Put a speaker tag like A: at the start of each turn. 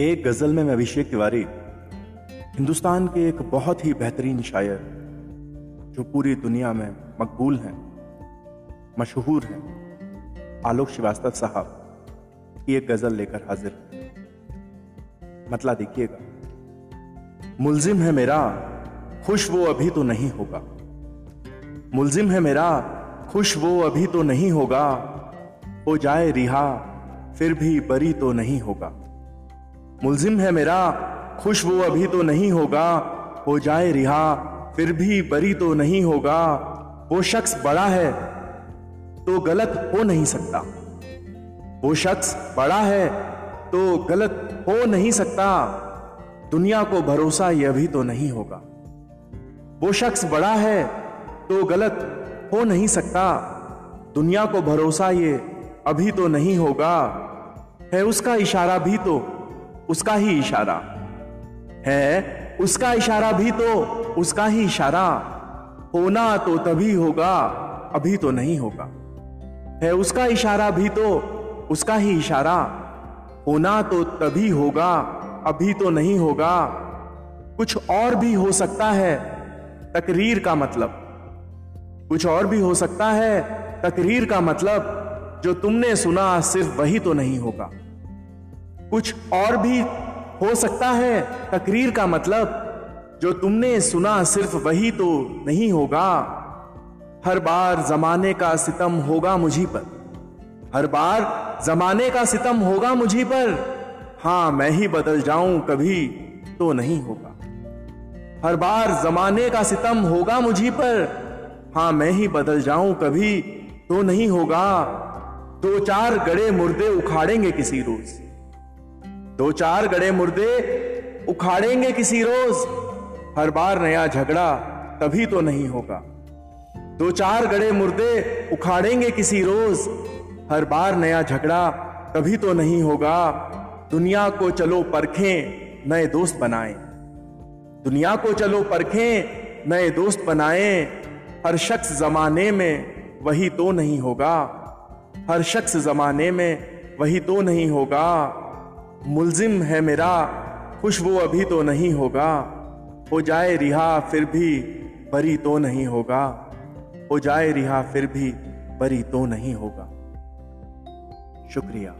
A: एक गज़ल में मैं अभिषेक तिवारी, हिंदुस्तान के एक बहुत ही बेहतरीन शायर, जो पूरी दुनिया में मकबूल हैं, मशहूर हैं, आलोक श्रीवास्तव साहब की एक गज़ल लेकर हाजिर मतला देखिएगा। मुलजिम है मेरा, खुश वो अभी तो नहीं होगा। मुलजिम है मेरा, खुश वो अभी तो नहीं होगा। हो जाए रिहा, फिर भी बरी तो नहीं होगा। मुलजिम है मेरा, खुश वो अभी तो नहीं होगा, हो जाए रिहा, फिर भी बरी तो नहीं होगा, वो शख्स बड़ा है तो गलत हो नहीं सकता। वो शख्स बड़ा है तो गलत हो नहीं सकता, दुनिया को भरोसा यह भी तो नहीं होगा। वो शख्स बड़ा है तो गलत हो नहीं सकता, दुनिया को भरोसा ये अभी तो नहीं होगा, है उसका इशारा भी तो उसका ही इशारा। है, उसका इशारा भी तो उसका ही इशारा। होना तो तभी होगा, अभी तो नहीं होगा। है, उसका इशारा भी तो उसका ही इशारा। होना तो तभी होगा, अभी तो नहीं होगा। कुछ और भी हो सकता है, तकरीर का मतलब। कुछ और भी हो सकता है, तकरीर का मतलब जो तुमने सुना सिर्फ़ वही तो नहीं होगा। कुछ और भी हो सकता है। तकरीर का मतलब जो तुमने सुना सिर्फ़ वही तो नहीं होगा। हर बार जमाने का सितम होगा मुझी पर। हर बार जमाने का सितम होगा मुझी पर। हाँ, मैं ही बदल जाऊँ कभी तो नहीं होगा। हर बार जमाने का सितम होगा मुझी पर। हाँ, मैं ही बदल जाऊँ कभी तो नहीं होगा। दो चार गड़े मुर्दे उखाड़ेंगे किसी रोज। दो चार गड़े मुर्दे उखाड़ेंगे किसी रोज। हर बार नया झगड़ा तभी तो नहीं होगा। दो चार गड़े मुर्दे उखाड़ेंगे किसी रोज। हर बार नया झगड़ा तभी तो नहीं होगा। दुनिया को चलो परखें, नए दोस्त बनाएँ। दुनिया को चलो परखें, नए दोस्त बनाएँ। हर शख्स जमाने में वही तो नहीं होगा। हर शख्स जमाने में वही तो नहीं होगा। मुलजिम है मेरा खुश वो अभी तो नहीं होगा। हो जाए रिहा, फिर भी बरी तो नहीं होगा। हो जाए रिहा, फिर भी बरी तो नहीं होगा। शुक्रिया।